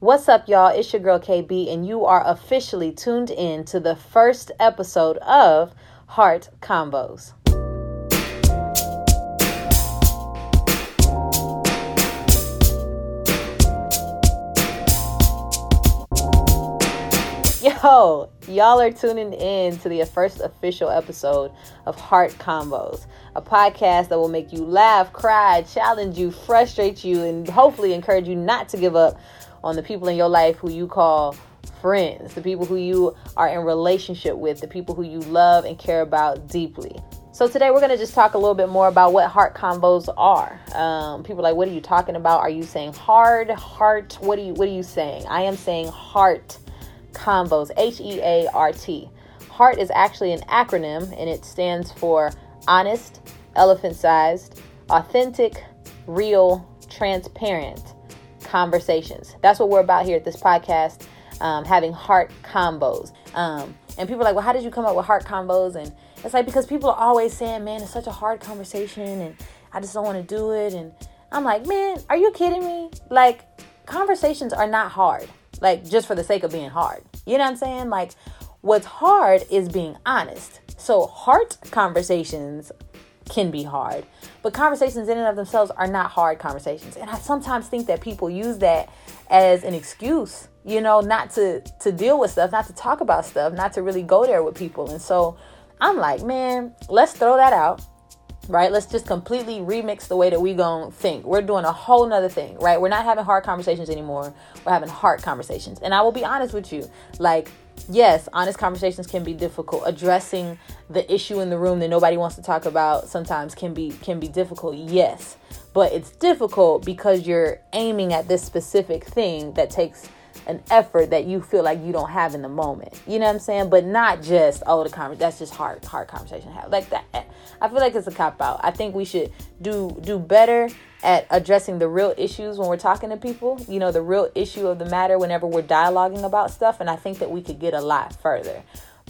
What's up, y'all? It's your girl KB, and you are officially tuned in to the first episode of Heart Convos. Yo, y'all are tuning in to the first official episode of Heart Convos, a podcast that will make you laugh, cry, challenge you, frustrate you, and hopefully encourage you not to give up on the people in your life who you call friends, the people who you are in relationship with, the people who you love and care about deeply. So today we're gonna just talk a little bit more about what heart convos are. Um, people are like, what are you talking about? Are you saying hard, heart? What are you What are you saying? I am saying heart convos. H E A R T. Heart is actually an acronym, and it stands for honest, elephant-sized, authentic, real, transparent conversations. That's what we're about here at this podcast, um, having heart convos. Um, and people are like, well, how did you come up with heart convos? And it's like, because people are always saying, man, it's such a hard conversation and I just don't want to do it. And I'm like, man, are you kidding me? Like, conversations are not hard, like, just for the sake of being hard. You know what I'm saying? Like, what's hard is being honest. So, heart conversations can be hard. But conversations in and of themselves are not hard conversations. And I sometimes think that people use that as an excuse, you know, not to to deal with stuff, not to talk about stuff, not to really go there with people. And so I'm like, man, let's throw that out. Right? Let's just completely remix the way that we gonna think. We're doing a whole nother thing, right? We're not having hard conversations anymore. We're having heart conversations. And I will be honest with you, like yes, honest conversations can be difficult. Addressing the issue in the room that nobody wants to talk about sometimes can be can be difficult. Yes. But it's difficult because you're aiming at this specific thing that takes an effort that you feel like you don't have in the moment. You know what I'm saying? But not just oh the conversation. That's just hard hard conversation to have like that. Eh, I feel like it's a cop out. I think we should do do better at addressing the real issues when we're talking to people. You know the real issue of the matter whenever we're dialoguing about stuff. And I think that we could get a lot further.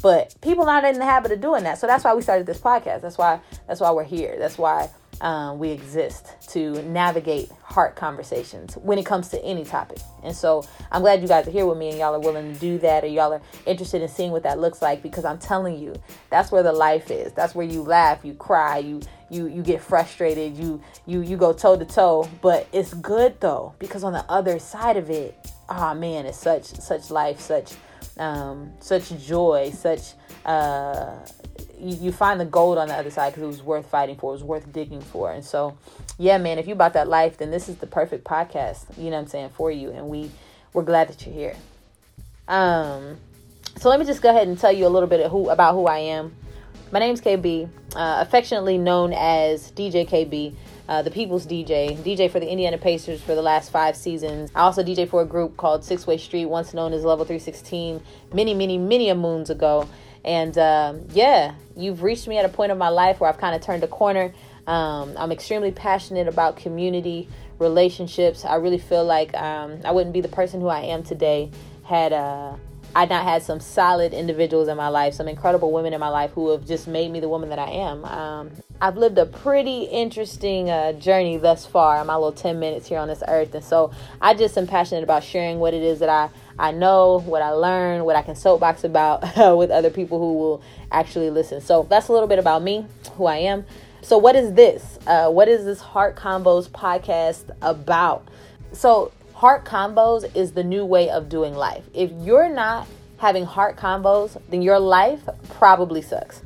But people aren't in the habit of doing that. So that's why we started this podcast. That's why that's why we're here. That's why um, we exist to navigate heart conversations when it comes to any topic. And so I'm glad you guys are here with me and y'all are willing to do that or y'all are interested in seeing what that looks like because I'm telling you, that's where the life is. That's where you laugh, you cry, you you you get frustrated, you you you go toe to toe, but it's good though because on the other side of it, oh man, it's such such life, such um such joy, such uh you, you find the gold on the other side because it was worth fighting for, it was worth digging for. And so, yeah, man, if you about that life, then this is the perfect podcast, you know what I'm saying, for you. And we we're glad that you're here. Um, so let me just go ahead and tell you a little bit who about who I am. My name's KB, uh, affectionately known as DJ KB. Uh, the People's DJ, DJ for the Indiana Pacers for the last five seasons. I also DJ for a group called Six Way Street, once known as Level 316, many, many, many a moons ago. And um, yeah, you've reached me at a point of my life where I've kind of turned a corner. Um, I'm extremely passionate about community, relationships. I really feel like um, I wouldn't be the person who I am today had uh, I not had some solid individuals in my life, some incredible women in my life who have just made me the woman that I am. Um, I've lived a pretty interesting uh, journey thus far in my little 10 minutes here on this earth. And so I just am passionate about sharing what it is that I I know what I learned, what I can soapbox about with other people who will actually listen. So that's a little bit about me, who I am. So, what is this? Uh, what is this Heart Convos podcast about? So, Heart Convos is the new way of doing life. If you're not having heart convos, then your life probably sucks.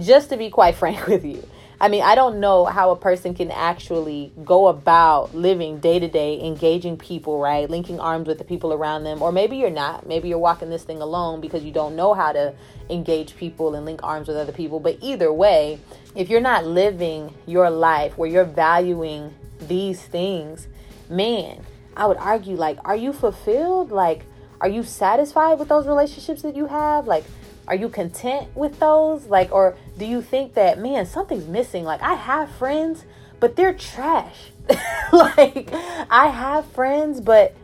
Just to be quite frank with you. I mean, I don't know how a person can actually go about living day to day, engaging people, right? Linking arms with the people around them. Or maybe you're not. Maybe you're walking this thing alone because you don't know how to engage people and link arms with other people. But either way, if you're not living your life where you're valuing these things, man, I would argue like, are you fulfilled? Like, are you satisfied with those relationships that you have? Like, are you content with those? Like, or do you think that, man, something's missing? Like, I have friends, but they're trash. like, I have friends, but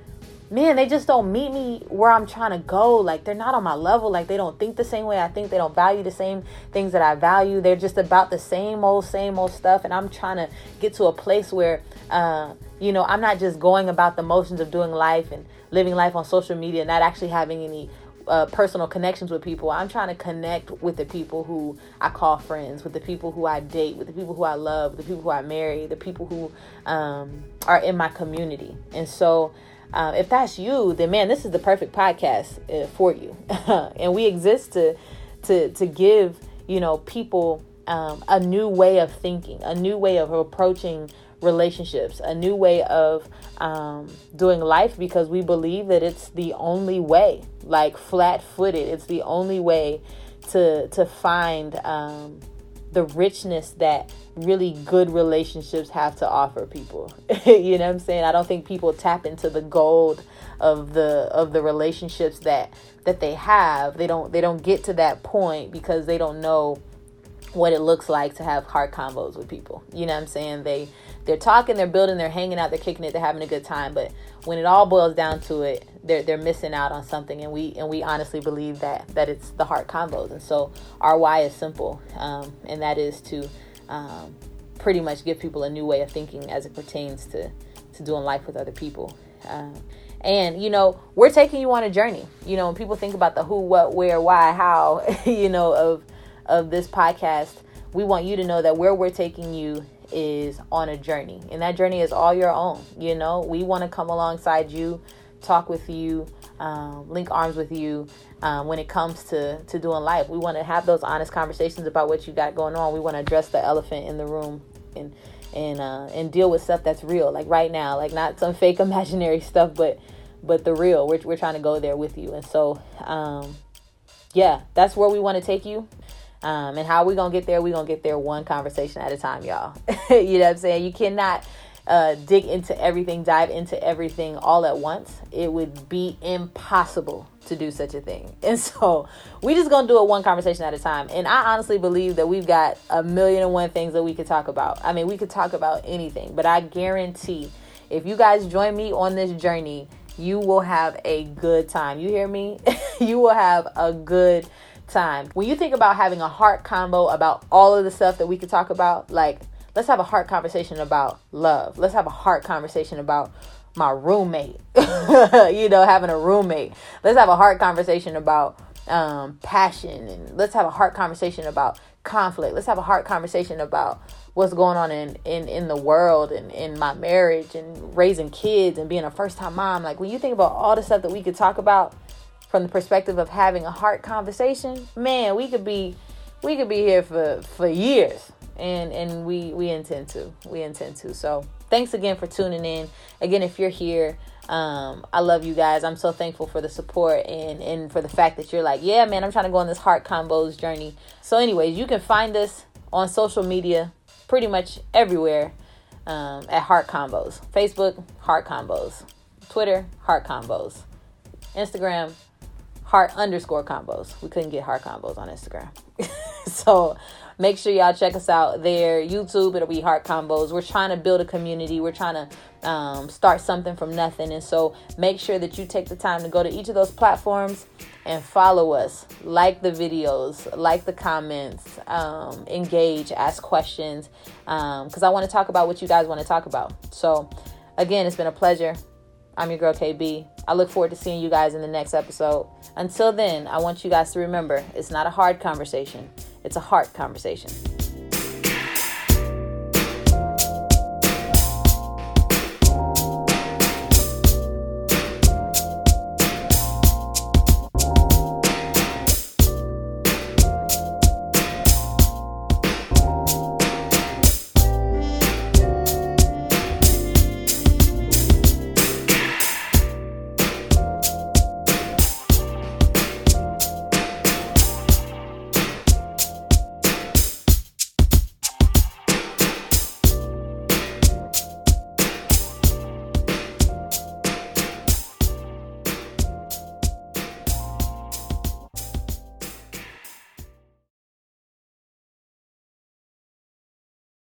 man, they just don't meet me where I'm trying to go. Like they're not on my level. Like they don't think the same way I think. They don't value the same things that I value. They're just about the same old, same old stuff. And I'm trying to get to a place where, uh, you know, I'm not just going about the motions of doing life and living life on social media, not actually having any uh, personal connections with people. I'm trying to connect with the people who I call friends, with the people who I date, with the people who I love, the people who I marry, the people who um, are in my community. And so, uh, if that's you, then man, this is the perfect podcast uh, for you. and we exist to to to give you know people um, a new way of thinking, a new way of approaching relationships, a new way of um, doing life because we believe that it's the only way, like flat footed. It's the only way to to find um, the richness that really good relationships have to offer people. you know what I'm saying? I don't think people tap into the gold of the of the relationships that that they have. They don't they don't get to that point because they don't know what it looks like to have heart convos with people. You know what I'm saying? They they're talking, they're building, they're hanging out, they're kicking it, they're having a good time. But when it all boils down to it, they're they're missing out on something, and we and we honestly believe that that it's the heart convos. And so our why is simple, um, and that is to um, pretty much give people a new way of thinking as it pertains to to doing life with other people. Um, and you know, we're taking you on a journey. You know, when people think about the who, what, where, why, how, you know, of of this podcast, we want you to know that where we're taking you is on a journey. And that journey is all your own you know? We want to come alongside you talk with you um, link arms with you um, when it comes to to doing life. We want to have those honest conversations about what you got going on. We want to address the elephant in the room and and uh, and deal with stuff that's real like right now like not some fake imaginary stuff but but the real. We're, we're trying to go there with you. And so um, yeah that's where we want to take you um, and how we gonna get there? We gonna get there one conversation at a time, y'all. you know what I'm saying? You cannot uh, dig into everything, dive into everything all at once. It would be impossible to do such a thing. And so we just gonna do it one conversation at a time. And I honestly believe that we've got a million and one things that we could talk about. I mean, we could talk about anything, but I guarantee if you guys join me on this journey, you will have a good time. You hear me? you will have a good time. When you think about having a heart convo about all of the stuff that we could talk about, like let's have a heart conversation about love. Let's have a heart conversation about my roommate. you know, having a roommate. Let's have a heart conversation about um, passion and let's have a heart conversation about conflict. Let's have a heart conversation about what's going on in, in, in the world and in my marriage and raising kids and being a first time mom. Like when you think about all the stuff that we could talk about, from the perspective of having a heart conversation, man, we could be we could be here for for years. And and we we intend to. We intend to. So, thanks again for tuning in. Again, if you're here, um, I love you guys. I'm so thankful for the support and and for the fact that you're like, yeah, man, I'm trying to go on this heart convos journey. So, anyways, you can find us on social media pretty much everywhere um, at Heart Convos. Facebook, Heart Convos. Twitter, Heart Convos. Instagram, heart underscore convos. We couldn't get heart convos on Instagram. so make sure y'all check us out there. YouTube, it'll be heart convos. We're trying to build a community. We're trying to um, start something from nothing. And so make sure that you take the time to go to each of those platforms and follow us. Like the videos, like the comments, um, engage, ask questions. Because um, I want to talk about what you guys want to talk about. So again, it's been a pleasure. I'm your girl KB. I look forward to seeing you guys in the next episode. Until then, I want you guys to remember it's not a hard conversation, it's a heart conversation.